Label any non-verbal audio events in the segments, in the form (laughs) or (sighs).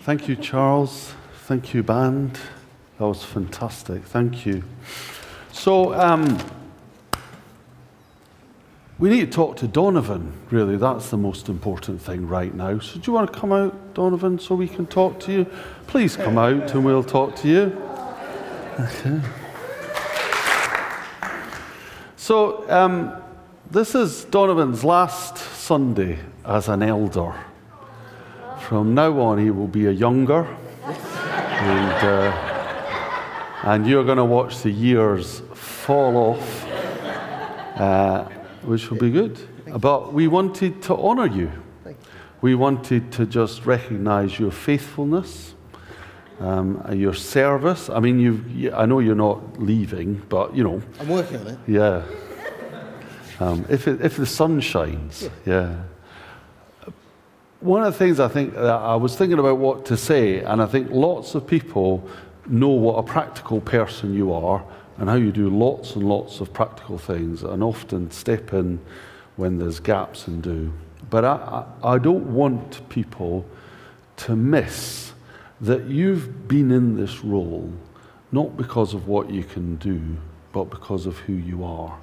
Thank you, Charles. Thank you, band. That was fantastic. Thank you. So, um, we need to talk to Donovan, really. That's the most important thing right now. So, do you want to come out, Donovan, so we can talk to you? Please come out and we'll talk to you. Okay. So, um, this is Donovan's last Sunday as an elder. From now on, he will be a younger, and, uh, and you're going to watch the years fall off. Uh, which will be good. But we wanted to honor you. We wanted to just recognize your faithfulness, um, your service. I mean, you I know you're not leaving, but you know. I'm working on it. Yeah. Um, if, it, if the sun shines, yeah. One of the things I think I was thinking about what to say, and I think lots of people know what a practical person you are and how you do lots and lots of practical things and often step in when there's gaps and do. But I, I don't want people to miss that you've been in this role not because of what you can do, but because of who you are.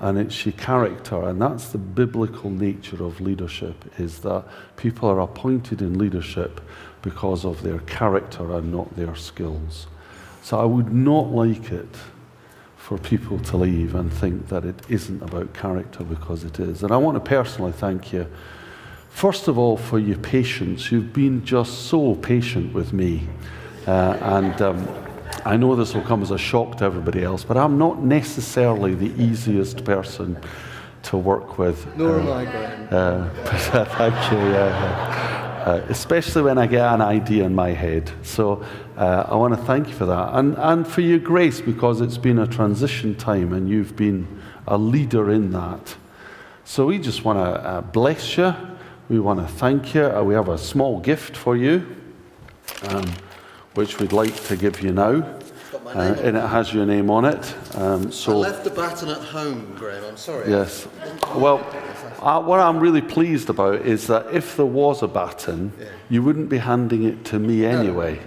And it's your character, and that's the biblical nature of leadership, is that people are appointed in leadership because of their character and not their skills. So I would not like it for people to leave and think that it isn't about character because it is. And I want to personally thank you, first of all, for your patience. You've been just so patient with me. Uh, and um, I know this will come as a shock to everybody else, but I'm not necessarily the easiest person to work with. Nor am I, Graeme. Uh, thank you. Yeah, uh, especially when I get an idea in my head. So uh, I want to thank you for that. And, and for your grace, because it's been a transition time and you've been a leader in that. So we just want to uh, bless you. We want to thank you. Uh, we have a small gift for you, um, which we'd like to give you now. Uh, and it has your name on it. Um, so I left the baton at home, Graeme. I'm sorry. Yes. Well, uh, what I'm really pleased about is that if there was a baton, yeah. you wouldn't be handing it to me anyway.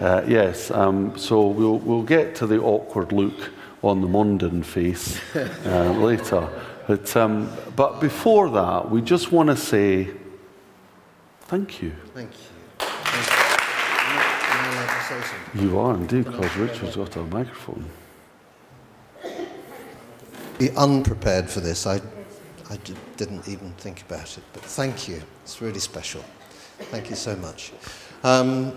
No. Uh, yes. Um, so we'll we'll get to the awkward look on the Munden face (laughs) uh, later. But um, but before that, we just want to say thank you. Thank you. You are indeed, because Richard's got a microphone. Be unprepared for this. I, I didn't even think about it, but thank you. It's really special. Thank you so much. Um,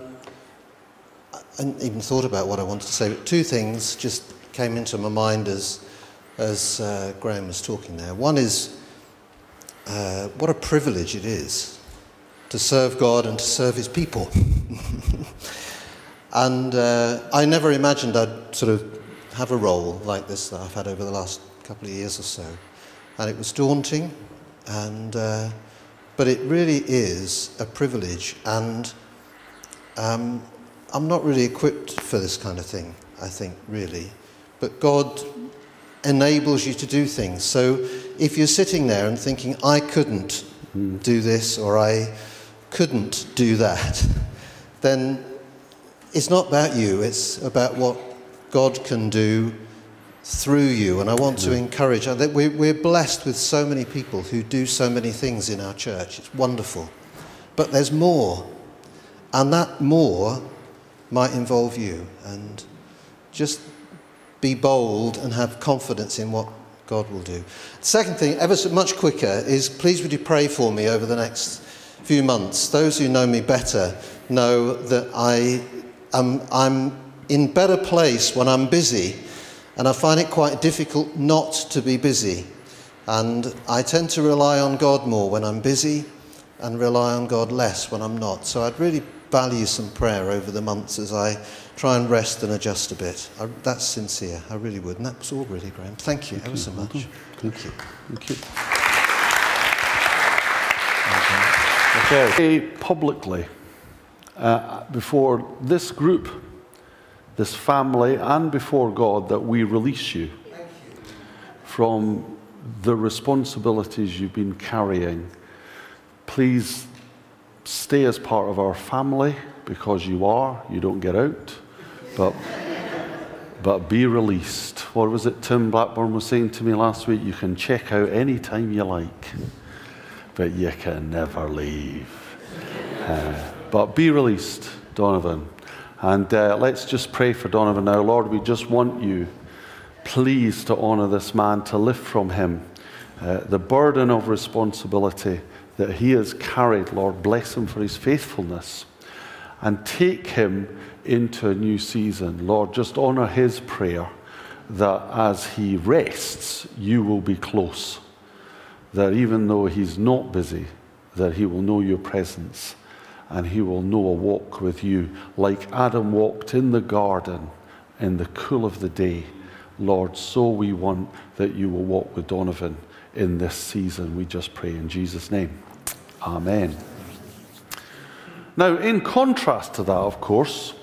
I hadn't even thought about what I wanted to say, but two things just came into my mind as, as uh, Graeme was talking there. One is uh, what a privilege it is to serve God and to serve his people. (laughs) And uh, I never imagined I'd sort of have a role like this that I've had over the last couple of years or so. And it was daunting, and, uh, but it really is a privilege. And um, I'm not really equipped for this kind of thing, I think, really. But God enables you to do things. So if you're sitting there and thinking, I couldn't do this or I couldn't do that, then it's not about you, it's about what God can do through you. And I want to encourage that we're blessed with so many people who do so many things in our church. It's wonderful. But there's more. And that more might involve you. And just be bold and have confidence in what God will do. Second thing, ever so much quicker, is please would you pray for me over the next few months. Those who know me better know that I I'm, I'm in better place when I'm busy, and I find it quite difficult not to be busy. And I tend to rely on God more when I'm busy and rely on God less when I'm not. So I'd really value some prayer over the months as I try and rest and adjust a bit. I, that's sincere. I really would. And that was all really, Graeme. Thank you Thank ever you. so much. Thank you. Thank you. Okay. Publicly uh, before this group, this family, and before God that we release you, from the responsibilities you've been carrying. Please stay as part of our family because you are. You don't get out. But, but be released. What was it Tim Blackburn was saying to me last week? You can check out any time you like, but you can never leave. Uh, but be released, Donovan. And uh, let's just pray for Donovan now. Lord, we just want you, please, to honor this man, to lift from him uh, the burden of responsibility that he has carried. Lord, bless him for his faithfulness and take him into a new season. Lord, just honor his prayer that as he rests, you will be close. That even though he's not busy, that he will know your presence and he will know a walk with you like Adam walked in the garden in the cool of the day. Lord, so we want that you will walk with Donovan in this season. We just pray in Jesus' name. Amen. Now, in contrast to that, of course,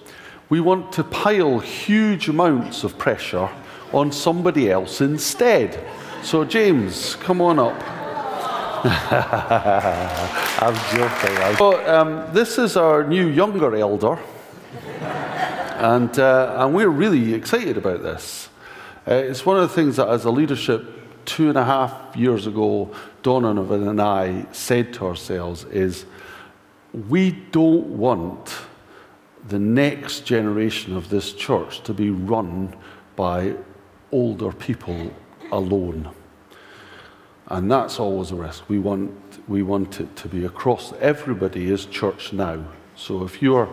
we want to pile huge amounts of pressure on somebody else instead. So, James, come on up. (laughs) I'm joking. So, um, this is our new younger elder, and, uh, and we're really excited about this. Uh, it's one of the things that, as a leadership, two and a half years ago, Donovan and I said to ourselves is, we don't want the next generation of this church to be run by older people alone. And that's always a risk. We want, we want it to be across. Everybody is church now. So if you're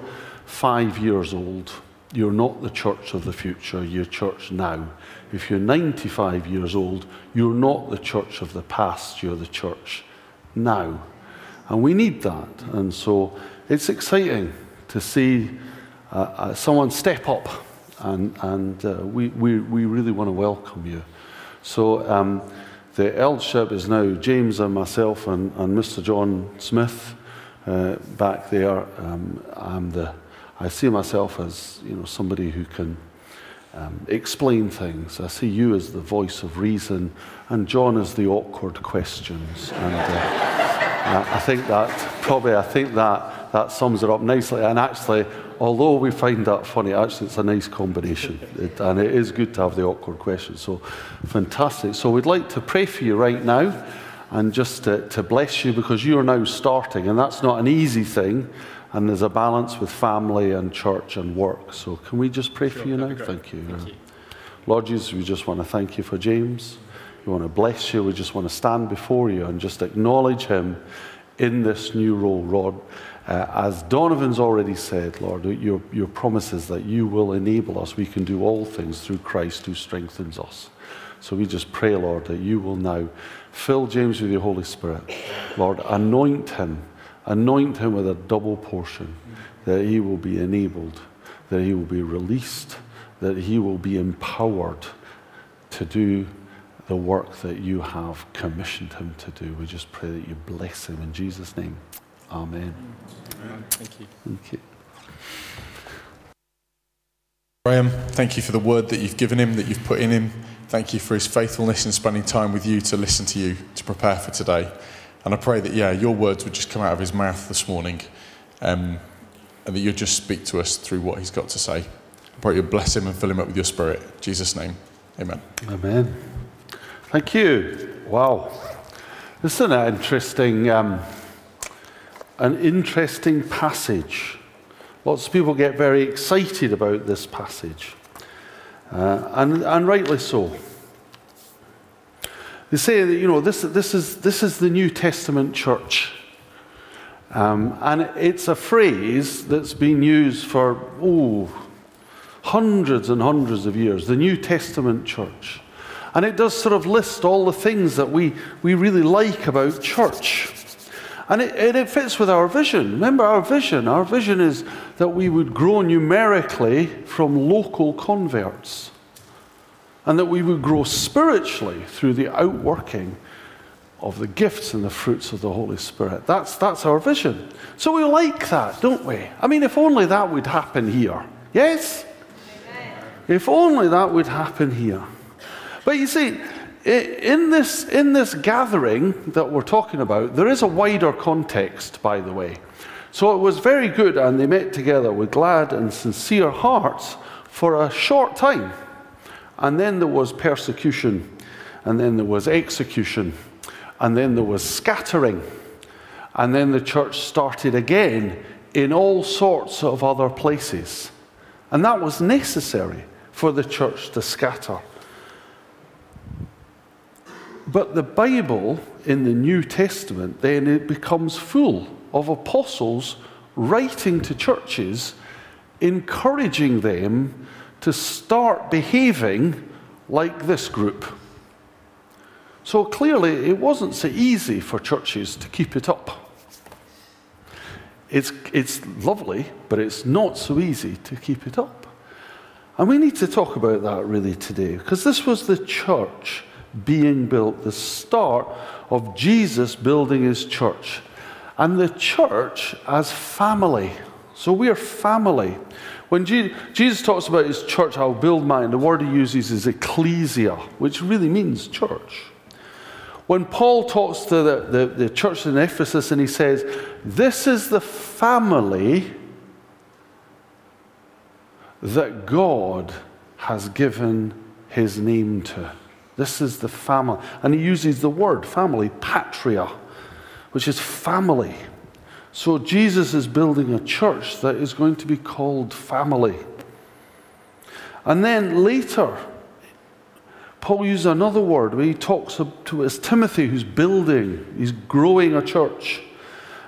five years old, you're not the church of the future, you're church now. If you're 95 years old, you're not the church of the past, you're the church now. And we need that. And so it's exciting to see uh, uh, someone step up, and, and uh, we, we, we really want to welcome you. So um, the eldership is now James and myself and, and Mr. John Smith uh, back there. Um, I'm the, I see myself as you know, somebody who can um, explain things. I see you as the voice of reason, and John as the awkward questions. And, uh, I think that probably I think that that sums it up nicely. And actually, although we find that funny, actually it's a nice combination, it, and it is good to have the awkward questions. So fantastic. So we'd like to pray for you right now, and just to, to bless you because you are now starting, and that's not an easy thing and there's a balance with family and church and work. So can we just pray sure, for you now? Thank you. Thank you. Lord Jesus, we just want to thank you for James. We want to bless you. We just want to stand before you and just acknowledge him in this new role, Lord. Uh, as Donovan's already said, Lord, your, your promise is that you will enable us. We can do all things through Christ who strengthens us. So we just pray, Lord, that you will now fill James with your Holy Spirit. Lord, anoint him Anoint him with a double portion, that he will be enabled, that he will be released, that he will be empowered to do the work that you have commissioned him to do. We just pray that you bless him in Jesus' name. Amen. Amen. Thank you. Thank you. Graeme, thank you for the word that you've given him, that you've put in him. Thank you for his faithfulness in spending time with you to listen to you, to prepare for today. And I pray that, yeah, your words would just come out of his mouth this morning um, and that you'd just speak to us through what he's got to say. I pray you bless him and fill him up with your spirit. In Jesus' name, amen. Amen. Thank you. Wow. This is an interesting, um, an interesting passage. Lots of people get very excited about this passage, uh, and, and rightly so. They say that, you know, this, this, is, this is the New Testament church. Um, and it's a phrase that's been used for, oh, hundreds and hundreds of years, the New Testament church. And it does sort of list all the things that we, we really like about church. And it, and it fits with our vision. Remember our vision? Our vision is that we would grow numerically from local converts and that we would grow spiritually through the outworking of the gifts and the fruits of the Holy Spirit. That's, that's our vision. So we like that, don't we? I mean, if only that would happen here. Yes? Amen. If only that would happen here. But you see, in this, in this gathering that we're talking about, there is a wider context, by the way. So it was very good, and they met together with glad and sincere hearts for a short time. And then there was persecution, and then there was execution, and then there was scattering. And then the church started again in all sorts of other places. And that was necessary for the church to scatter. But the Bible in the New Testament, then it becomes full of apostles writing to churches, encouraging them to start behaving like this group. So clearly, it wasn't so easy for churches to keep it up. It's, it's lovely, but it's not so easy to keep it up. And we need to talk about that really today, because this was the church being built, the start of Jesus building his church. And the church as family. So we are family. When Jesus talks about his church, I'll build mine, the word he uses is ecclesia, which really means church. When Paul talks to the, the, the church in Ephesus and he says, This is the family that God has given his name to. This is the family. And he uses the word family, patria, which is family. So Jesus is building a church that is going to be called family. And then later, Paul uses another word where he talks to his Timothy, who's building, he's growing a church.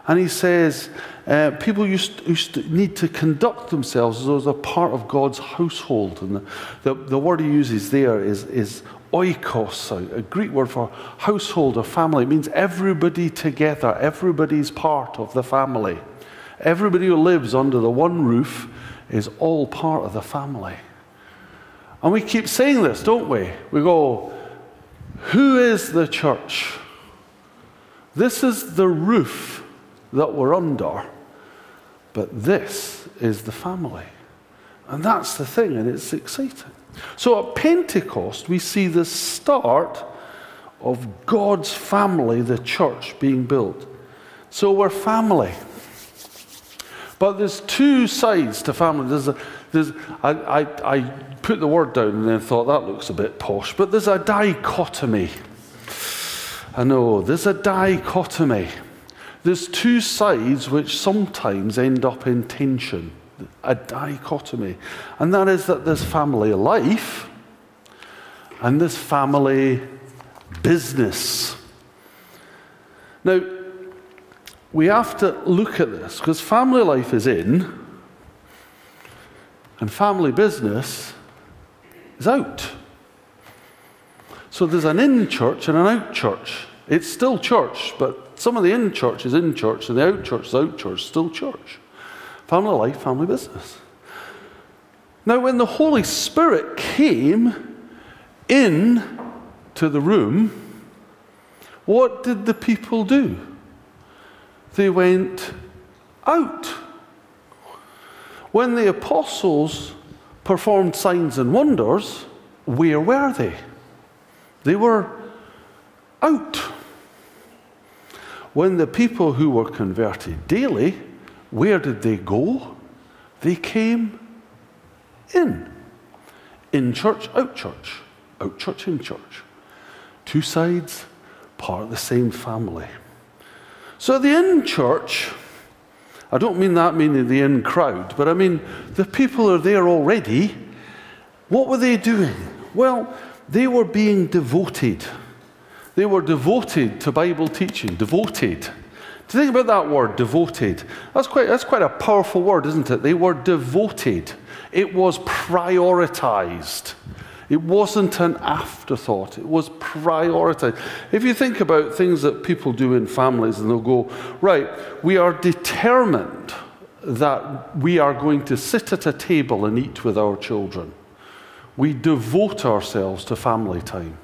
And he says, uh, people used, used to need to conduct themselves as though they're part of God's household. And the, the, the word he uses there is, is oikos, a, Greek word for household or family. It means everybody together, everybody's part of the family. Everybody who lives under the one roof is all part of the family. And we keep saying this, don't we? We go, Who is the church? This is the roof that we're under, but this is the family. And that's the thing, and it's exciting. So at Pentecost, we see the start of God's family, the church, being built. So we're family. But there's two sides to family. There's a, there's, I, I, I put the word down and then thought that looks a bit posh, but there's a dichotomy. I know, there's a dichotomy. There's two sides which sometimes end up in tension a dichotomy. And that is that there's family life and there's family business. Now, we have to look at this because family life is in and family business is out. So there's an in church and an out church. It's still church, but some of the in church is in church and the out church is out church, still church. Family life, family business. Now, when the Holy Spirit came in to the room, what did the people do? They went out. When the apostles performed signs and wonders, where were they? They were out. When the people who were converted daily where did they go? They came in. In church, out church. Out church, in church. Two sides, part of the same family. So the in church, I don't mean that meaning the in crowd, but I mean the people are there already. What were they doing? Well, they were being devoted. They were devoted to Bible teaching, devoted. To think about that word, devoted, that's quite, that's quite a powerful word, isn't it? They were devoted. It was prioritized. It wasn't an afterthought, it was prioritized. If you think about things that people do in families and they'll go, right, we are determined that we are going to sit at a table and eat with our children. We devote ourselves to family time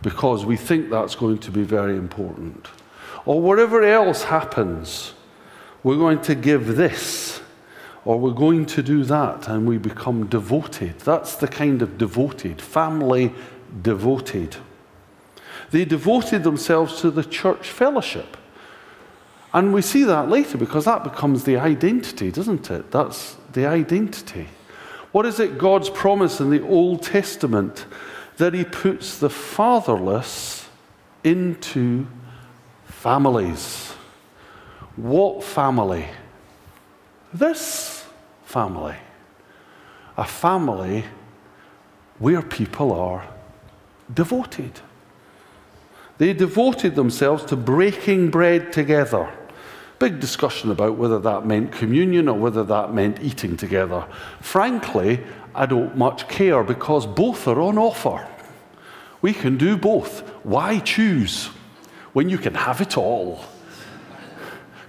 because we think that's going to be very important or whatever else happens, we're going to give this or we're going to do that, and we become devoted. That's the kind of devoted, family devoted. They devoted themselves to the church fellowship. And we see that later because that becomes the identity, doesn't it? That's the identity. What is it God's promise in the Old Testament? That He puts the fatherless into families. What family? This family. A family where people are devoted. They devoted themselves to breaking bread together. Big discussion about whether that meant communion or whether that meant eating together. Frankly, I don't much care because both are on offer. We can do both. Why choose when you can have it all?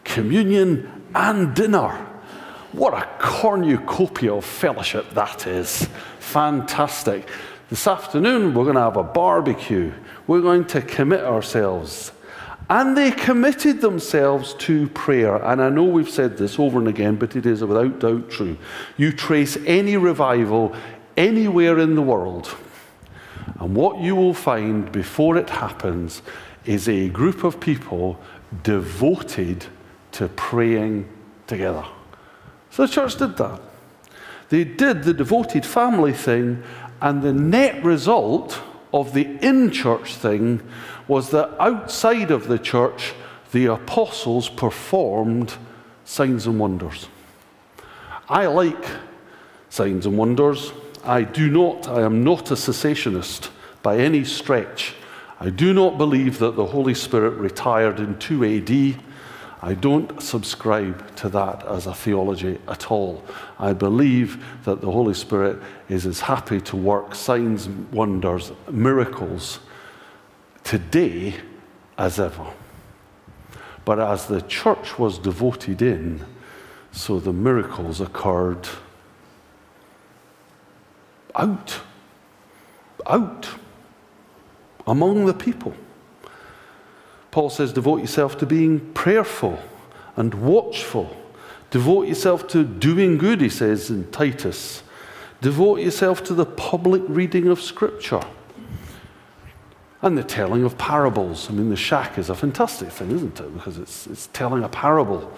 Communion and dinner. What a cornucopia of fellowship that is. Fantastic. This afternoon, we're going to have a barbecue. We're going to commit ourselves. And they committed themselves to prayer. And I know we've said this over and again, but it is without doubt true. You trace any revival anywhere in the world, and what you will find before it happens is a group of people devoted to praying together. So the church did that. They did the devoted family thing, and the net result of the in church thing was that outside of the church, the apostles performed signs and wonders. I like signs and wonders. I do not, I am not a cessationist by any stretch. I do not believe that the Holy Spirit retired in 2 AD. I don't subscribe to that as a theology at all. I believe that the Holy Spirit is as happy to work signs, wonders, miracles today as ever. But as the church was devoted in, so the miracles occurred out, out among the people. Paul says, devote yourself to being prayerful and watchful. Devote yourself to doing good, he says in Titus. Devote yourself to the public reading of Scripture and the telling of parables. I mean, the shack is a fantastic thing, isn't it? Because it's, it's telling a parable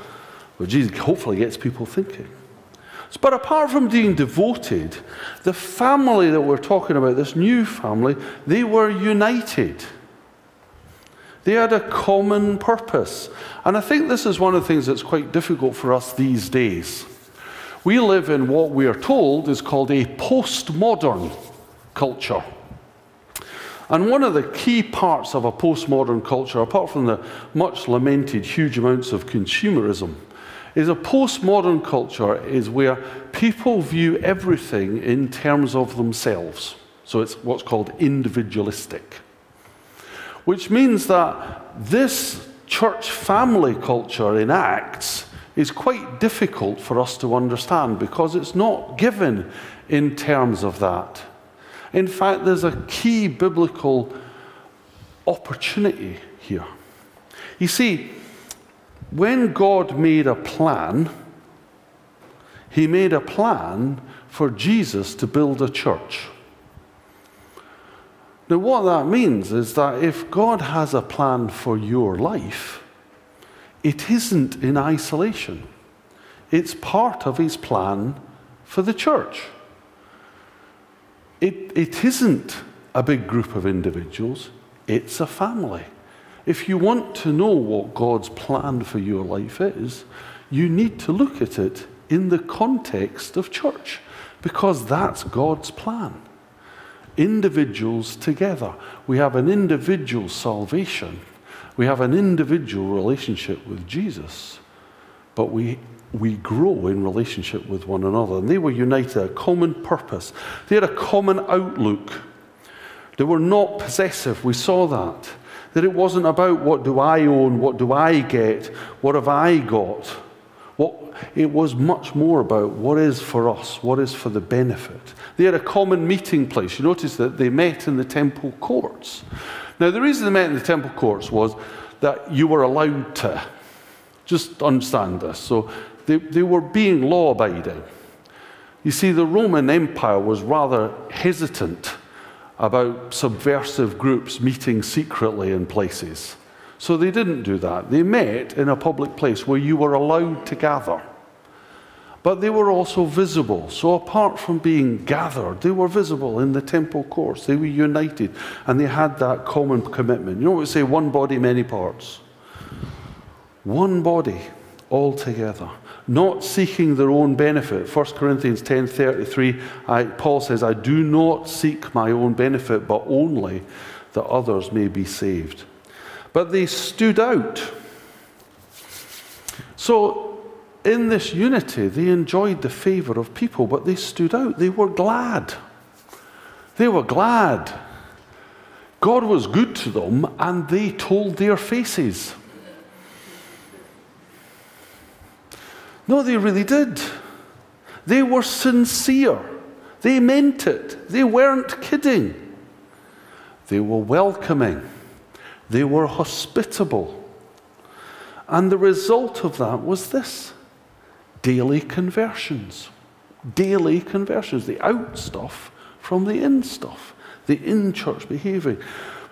Jesus hopefully gets people thinking. But apart from being devoted, the family that we're talking about, this new family, they were united. They had a common purpose. And I think this is one of the things that's quite difficult for us these days. We live in what we are told is called a postmodern culture. And one of the key parts of a postmodern culture, apart from the much lamented huge amounts of consumerism, is a postmodern culture is where people view everything in terms of themselves. So it's what's called individualistic which means that this church family culture in Acts is quite difficult for us to understand because it's not given in terms of that. In fact, there's a key biblical opportunity here. You see, when God made a plan, He made a plan for Jesus to build a church. Now, what that means is that if God has a plan for your life, it isn't in isolation. It's part of his plan for the church. It, it isn't a big group of individuals, it's a family. If you want to know what God's plan for your life is, you need to look at it in the context of church, because that's God's plan individuals together. We have an individual salvation. We have an individual relationship with Jesus. But we, we grow in relationship with one another. And they were united, a common purpose. They had a common outlook. They were not possessive. We saw that. That it wasn't about what do I own, what do I get, what have I got. What, it was much more about what is for us, what is for the benefit. They had a common meeting place. You notice that they met in the temple courts. Now, the reason they met in the temple courts was that you were allowed to. Just understand this. So they, they were being law abiding. You see, the Roman Empire was rather hesitant about subversive groups meeting secretly in places. So they didn't do that. They met in a public place where you were allowed to gather. But they were also visible. So apart from being gathered, they were visible in the temple courts. They were united and they had that common commitment. You know what we say, one body, many parts? One body, all together. Not seeking their own benefit. 1 Corinthians 10.33, Paul says, I do not seek my own benefit, but only that others may be saved but they stood out. So, in this unity, they enjoyed the favor of people, but they stood out. They were glad. They were glad. God was good to them, and they told their faces. No, they really did. They were sincere. They meant it. They weren't kidding. They were welcoming. They were hospitable. And the result of that was this daily conversions. Daily conversions. The out stuff from the in stuff, the in church behavior.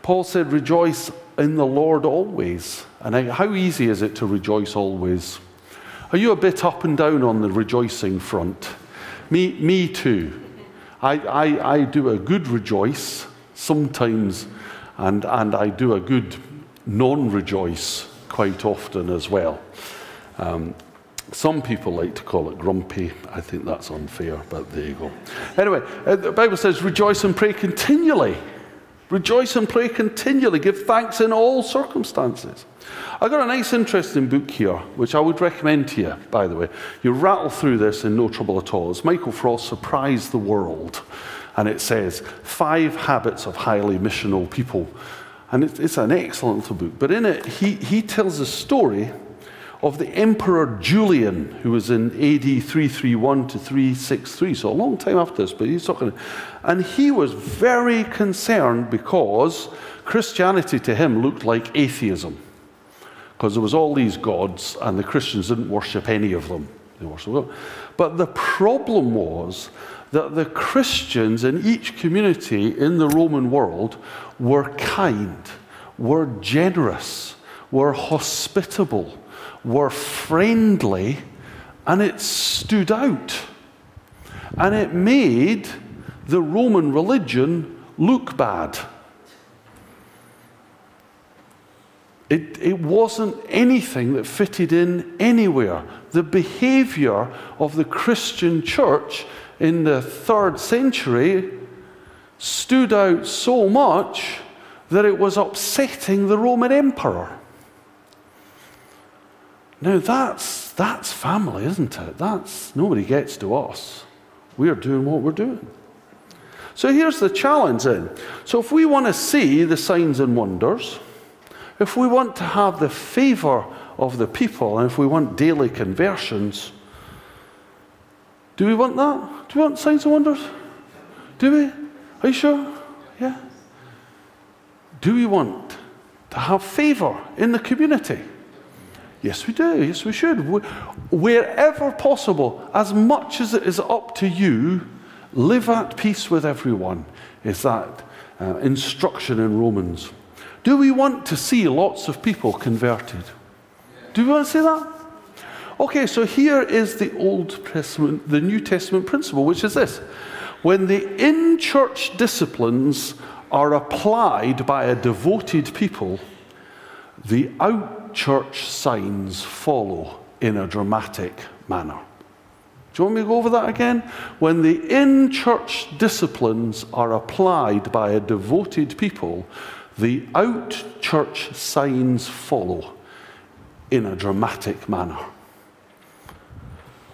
Paul said, Rejoice in the Lord always. And how easy is it to rejoice always? Are you a bit up and down on the rejoicing front? Me, me too. I, I, I do a good rejoice sometimes and, and I do a good non rejoice quite often as well. Um, some people like to call it grumpy. I think that's unfair, but there you go. Anyway, uh, the Bible says, rejoice and pray continually. Rejoice and pray continually. Give thanks in all circumstances. I've got a nice, interesting book here, which I would recommend to you, by the way. You rattle through this in no trouble at all. It's Michael Frost Surprise the World and it says Five Habits of Highly Missional People. And it's, it's an excellent little book. But in it, he, he tells a story of the Emperor Julian, who was in AD 331 to 363, so a long time after this, but he's talking. And he was very concerned because Christianity to him looked like atheism. Because there was all these gods, and the Christians didn't worship any of them. They worshiped God. But the problem was that the Christians in each community in the Roman world were kind, were generous, were hospitable, were friendly, and it stood out. And it made the Roman religion look bad. It, it wasn't anything that fitted in anywhere. The behavior of the Christian church in the third century stood out so much that it was upsetting the Roman emperor. Now that's that's family, isn't it? That's nobody gets to us. We are doing what we're doing. So here's the challenge then. So if we want to see the signs and wonders, if we want to have the favor of the people, and if we want daily conversions, do we want that? Do we want signs and wonders? Do we? Are you sure? Yeah. Do we want to have favor in the community? Yes, we do. Yes, we should. Wherever possible, as much as it is up to you, live at peace with everyone, is that uh, instruction in Romans. Do we want to see lots of people converted? Do we want to see that? Okay, so here is the Old Testament, the New Testament principle, which is this when the in church disciplines are applied by a devoted people, the out church signs follow in a dramatic manner. Do you want me to go over that again? When the in church disciplines are applied by a devoted people, the out church signs follow in a dramatic manner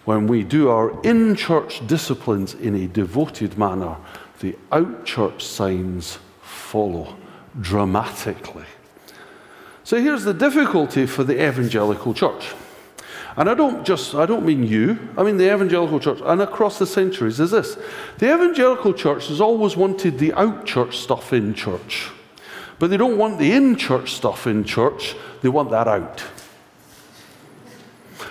when we do our in church disciplines in a devoted manner, the out church signs follow dramatically. So here's the difficulty for the evangelical church. And I don't just, I don't mean you, I mean the evangelical church, and across the centuries is this. The evangelical church has always wanted the out church stuff in church, but they don't want the in church stuff in church, they want that out.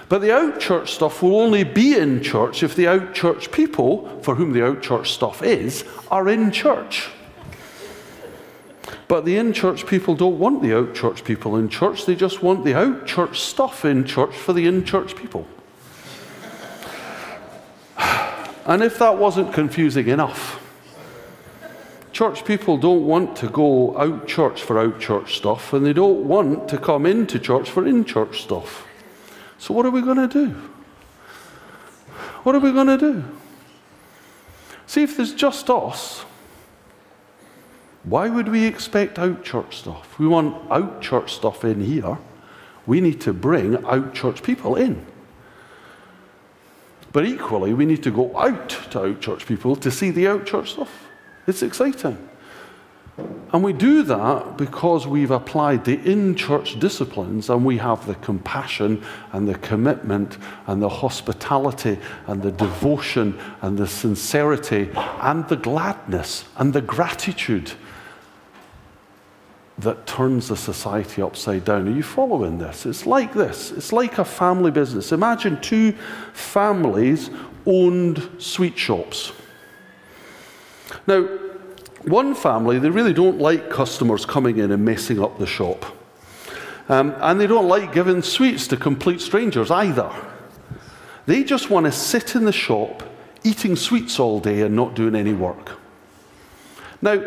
But the out church stuff will only be in church if the out church people, for whom the out church stuff is, are in church. But the in church people don't want the out church people in church, they just want the out church stuff in church for the in church people. (sighs) And if that wasn't confusing enough, church people don't want to go out church for out church stuff, and they don't want to come into church for in church stuff. So, what are we going to do? What are we going to do? See, if there's just us, why would we expect out church stuff? We want out church stuff in here. We need to bring out church people in. But equally, we need to go out to out church people to see the out church stuff. It's exciting. And we do that because we've applied the in church disciplines and we have the compassion and the commitment and the hospitality and the devotion and the sincerity and the gladness and the gratitude that turns the society upside down. Are you following this? It's like this it's like a family business. Imagine two families owned sweet shops. Now, one family, they really don't like customers coming in and messing up the shop. Um, and they don't like giving sweets to complete strangers either. They just want to sit in the shop eating sweets all day and not doing any work. Now,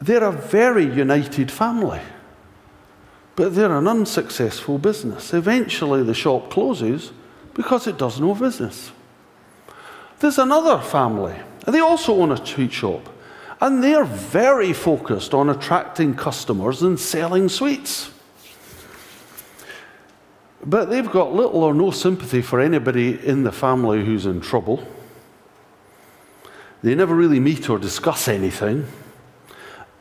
they're a very united family, but they're an unsuccessful business. Eventually, the shop closes because it does no business. There's another family, and they also own a sweet shop, and they're very focused on attracting customers and selling sweets. But they've got little or no sympathy for anybody in the family who's in trouble. They never really meet or discuss anything.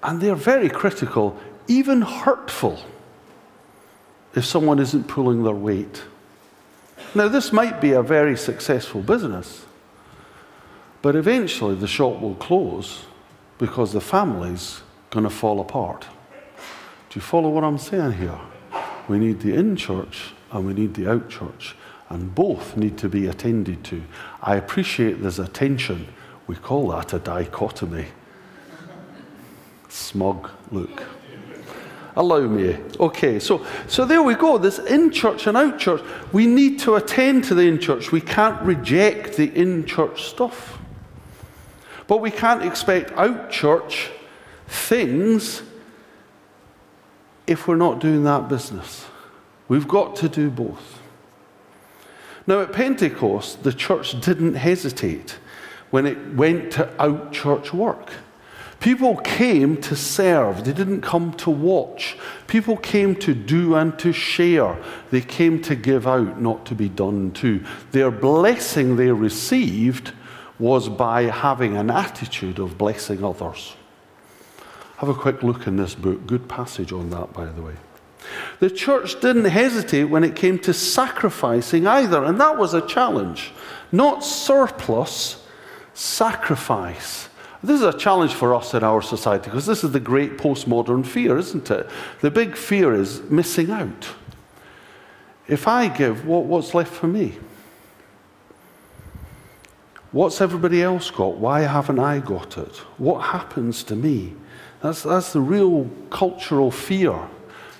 And they're very critical, even hurtful, if someone isn't pulling their weight. Now, this might be a very successful business, but eventually the shop will close because the family's going to fall apart. Do you follow what I'm saying here? We need the in church and we need the out church, and both need to be attended to. I appreciate there's a tension. We call that a dichotomy smug look. Allow me. Okay, so, so there we go. This in church and out church. We need to attend to the in church. We can't reject the in church stuff. But we can't expect out church things if we're not doing that business. We've got to do both. Now, at Pentecost, the church didn't hesitate when it went to out church work. People came to serve, they didn't come to watch. People came to do and to share. They came to give out, not to be done to. Their blessing they received was by having an attitude of blessing others. Have a quick look in this book. Good passage on that, by the way. The church didn't hesitate when it came to sacrificing either, and that was a challenge. Not surplus, sacrifice. This is a challenge for us in our society because this is the great postmodern fear, isn't it? The big fear is missing out. If I give, what, what's left for me? What's everybody else got? Why haven't I got it? What happens to me? That's, that's the real cultural fear.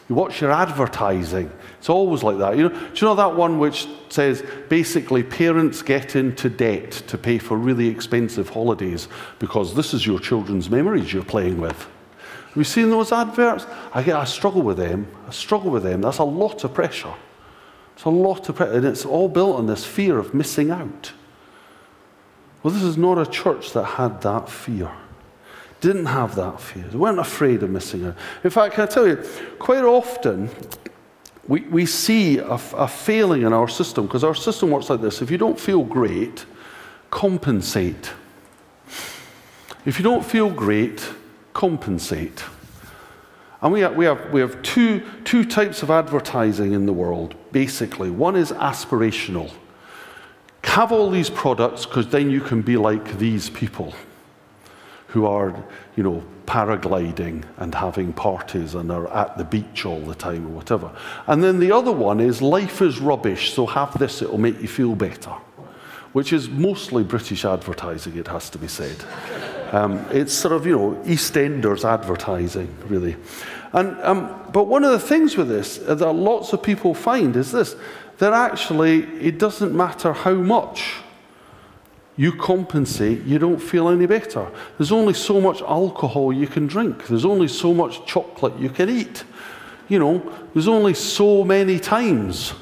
You watch your advertising, it's always like that. You know, do you know that one which says basically parents get into debt to pay for really expensive holidays because this is your children's memories you're playing with? Have you seen those adverts? I, get, I struggle with them. I struggle with them. That's a lot of pressure. It's a lot of pressure. And it's all built on this fear of missing out. Well, this is not a church that had that fear didn't have that fear. They weren't afraid of missing out. In fact, can I tell you, quite often we, we see a, a failing in our system because our system works like this. If you don't feel great, compensate. If you don't feel great, compensate. And we have, we have, we have two, two types of advertising in the world, basically. One is aspirational. Have all these products because then you can be like these people who are, you know, paragliding and having parties and are at the beach all the time or whatever. And then the other one is life is rubbish, so have this, it'll make you feel better, which is mostly British advertising, it has to be said. Um, it's sort of, you know, EastEnders advertising, really. And, um, but one of the things with this that lots of people find is this that actually it doesn't matter how much you compensate, you don't feel any better. There's only so much alcohol you can drink, there's only so much chocolate you can eat. You know, there's only so many times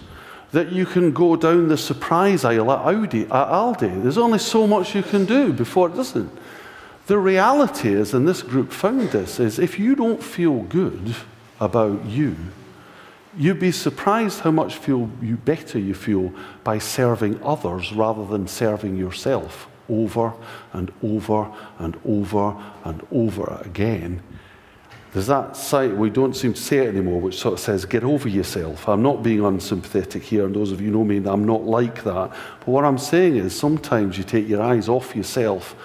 that you can go down the surprise aisle at, Audi, at Aldi. There's only so much you can do before it doesn't. The reality is, and this group found this, is if you don't feel good about you, you'd be surprised how much feel you better you feel by serving others rather than serving yourself over and over and over and over again. There's that site, we don't seem to say it anymore, which sort of says, get over yourself. I'm not being unsympathetic here, and those of you know me, I'm not like that. But what I'm saying is sometimes you take your eyes off yourself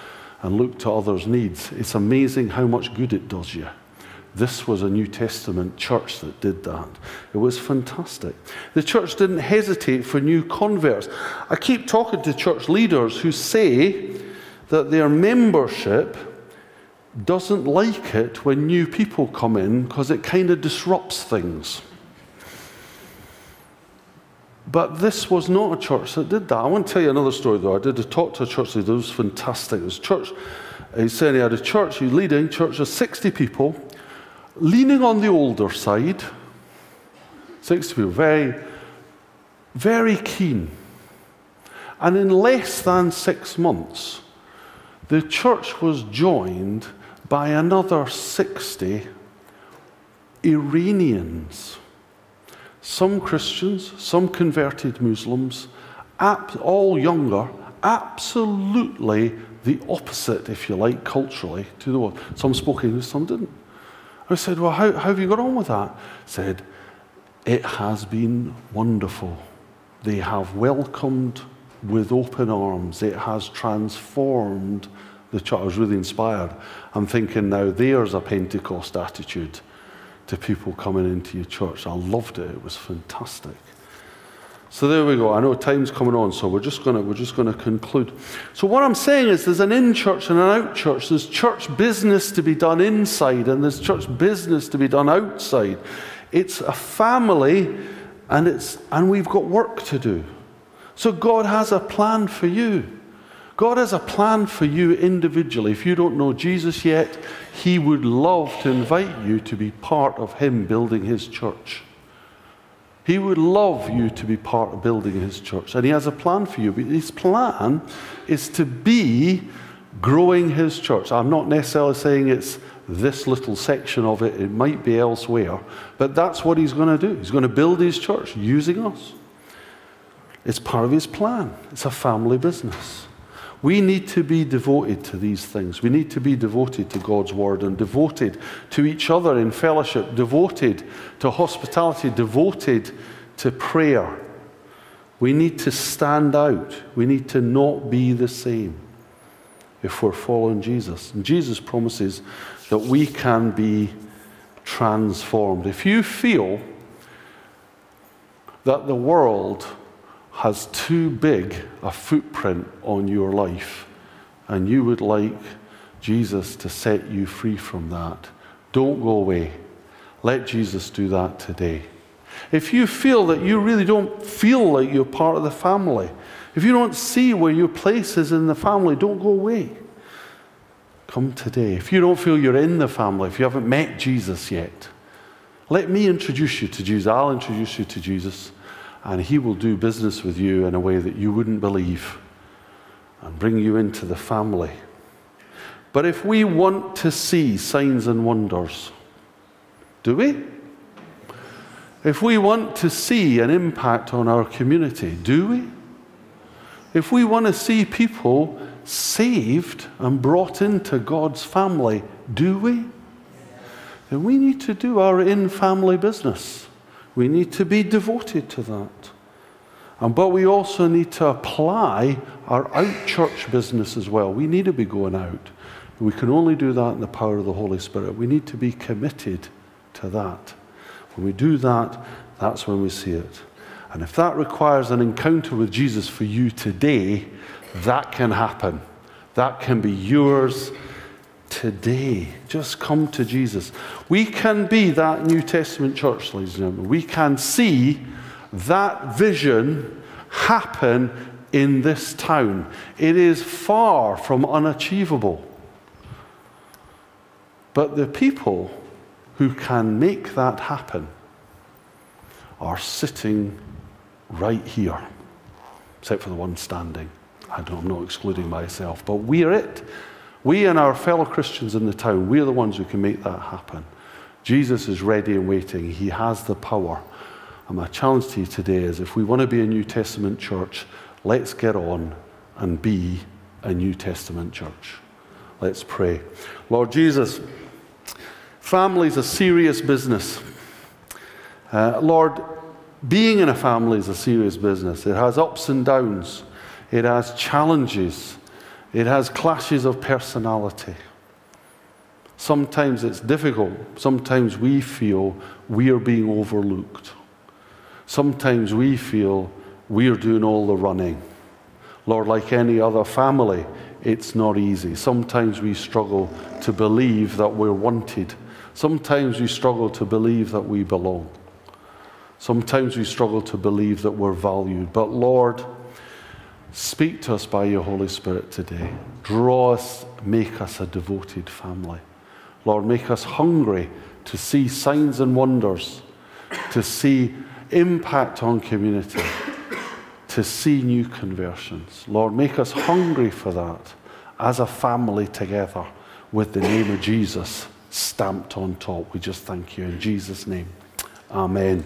and look to others' needs. It's amazing how much good it does you. This was a New Testament church that did that. It was fantastic. The church didn't hesitate for new converts. I keep talking to church leaders who say that their membership doesn't like it when new people come in because it kind of disrupts things. But this was not a church that did that. I want to tell you another story, though. I did a talk to a church leader. It was fantastic. It was church. He said he had a church, he was leading church of 60 people, leaning on the older side. 60 people, very, very keen. And in less than six months, the church was joined by another 60 Iranians. Some Christians, some converted Muslims, all younger, absolutely the opposite, if you like, culturally to the world. Some spoke English, some didn't. I said, Well, how, how have you got on with that? said, It has been wonderful. They have welcomed with open arms. It has transformed the church. I was really inspired. I'm thinking now there's a Pentecost attitude to people coming into your church. I loved it. It was fantastic. So there we go. I know time's coming on, so we're just gonna we're just gonna conclude. So what I'm saying is there's an in church and an out church. There's church business to be done inside, and there's church business to be done outside. It's a family, and it's and we've got work to do. So God has a plan for you. God has a plan for you individually. If you don't know Jesus yet, He would love to invite you to be part of Him building His church. He would love you to be part of building His church. And He has a plan for you. But His plan is to be growing His church. I'm not necessarily saying it's this little section of it, it might be elsewhere. But that's what He's going to do. He's going to build His church using us. It's part of His plan, it's a family business. We need to be devoted to these things. We need to be devoted to God's word and devoted to each other in fellowship, devoted to hospitality, devoted to prayer. We need to stand out. We need to not be the same if we're following Jesus. And Jesus promises that we can be transformed. If you feel that the world has too big a footprint on your life, and you would like Jesus to set you free from that, don't go away. Let Jesus do that today. If you feel that you really don't feel like you're part of the family, if you don't see where your place is in the family, don't go away. Come today. If you don't feel you're in the family, if you haven't met Jesus yet, let me introduce you to Jesus. I'll introduce you to Jesus and He will do business with you in a way that you wouldn't believe and bring you into the family. But if we want to see signs and wonders, do we? If we want to see an impact on our community, do we? If we want to see people saved and brought into God's family, do we? Then we need to do our in family business. We need to be devoted to that. And, but we also need to apply our out church business as well. We need to be going out. We can only do that in the power of the Holy Spirit. We need to be committed to that. When we do that, that's when we see it. And if that requires an encounter with Jesus for you today, that can happen. That can be yours today. Just come to Jesus. We can be that New Testament church, ladies and gentlemen. We can see that vision happen in this town. It is far from unachievable. But the people who can make that happen are sitting right here, except for the one standing. I am not excluding myself, but we're it. We and our fellow Christians in the town, we're the ones who can make that happen. Jesus is ready and waiting. He has the power. And my challenge to you today is if we want to be a New Testament church, let's get on and be a New Testament church. Let's pray. Lord Jesus, family is a serious business. Uh, Lord, being in a family is a serious business. It has ups and downs, it has challenges, it has clashes of personality. Sometimes it's difficult. Sometimes we feel we are being overlooked. Sometimes we feel we're doing all the running. Lord, like any other family, it's not easy. Sometimes we struggle to believe that we're wanted. Sometimes we struggle to believe that we belong. Sometimes we struggle to believe that we're valued. But Lord, speak to us by your Holy Spirit today. Draw us, make us a devoted family. Lord, make us hungry to see signs and wonders, to see impact on community, to see new conversions. Lord, make us hungry for that as a family together with the name of Jesus stamped on top. We just thank you in Jesus' name. Amen.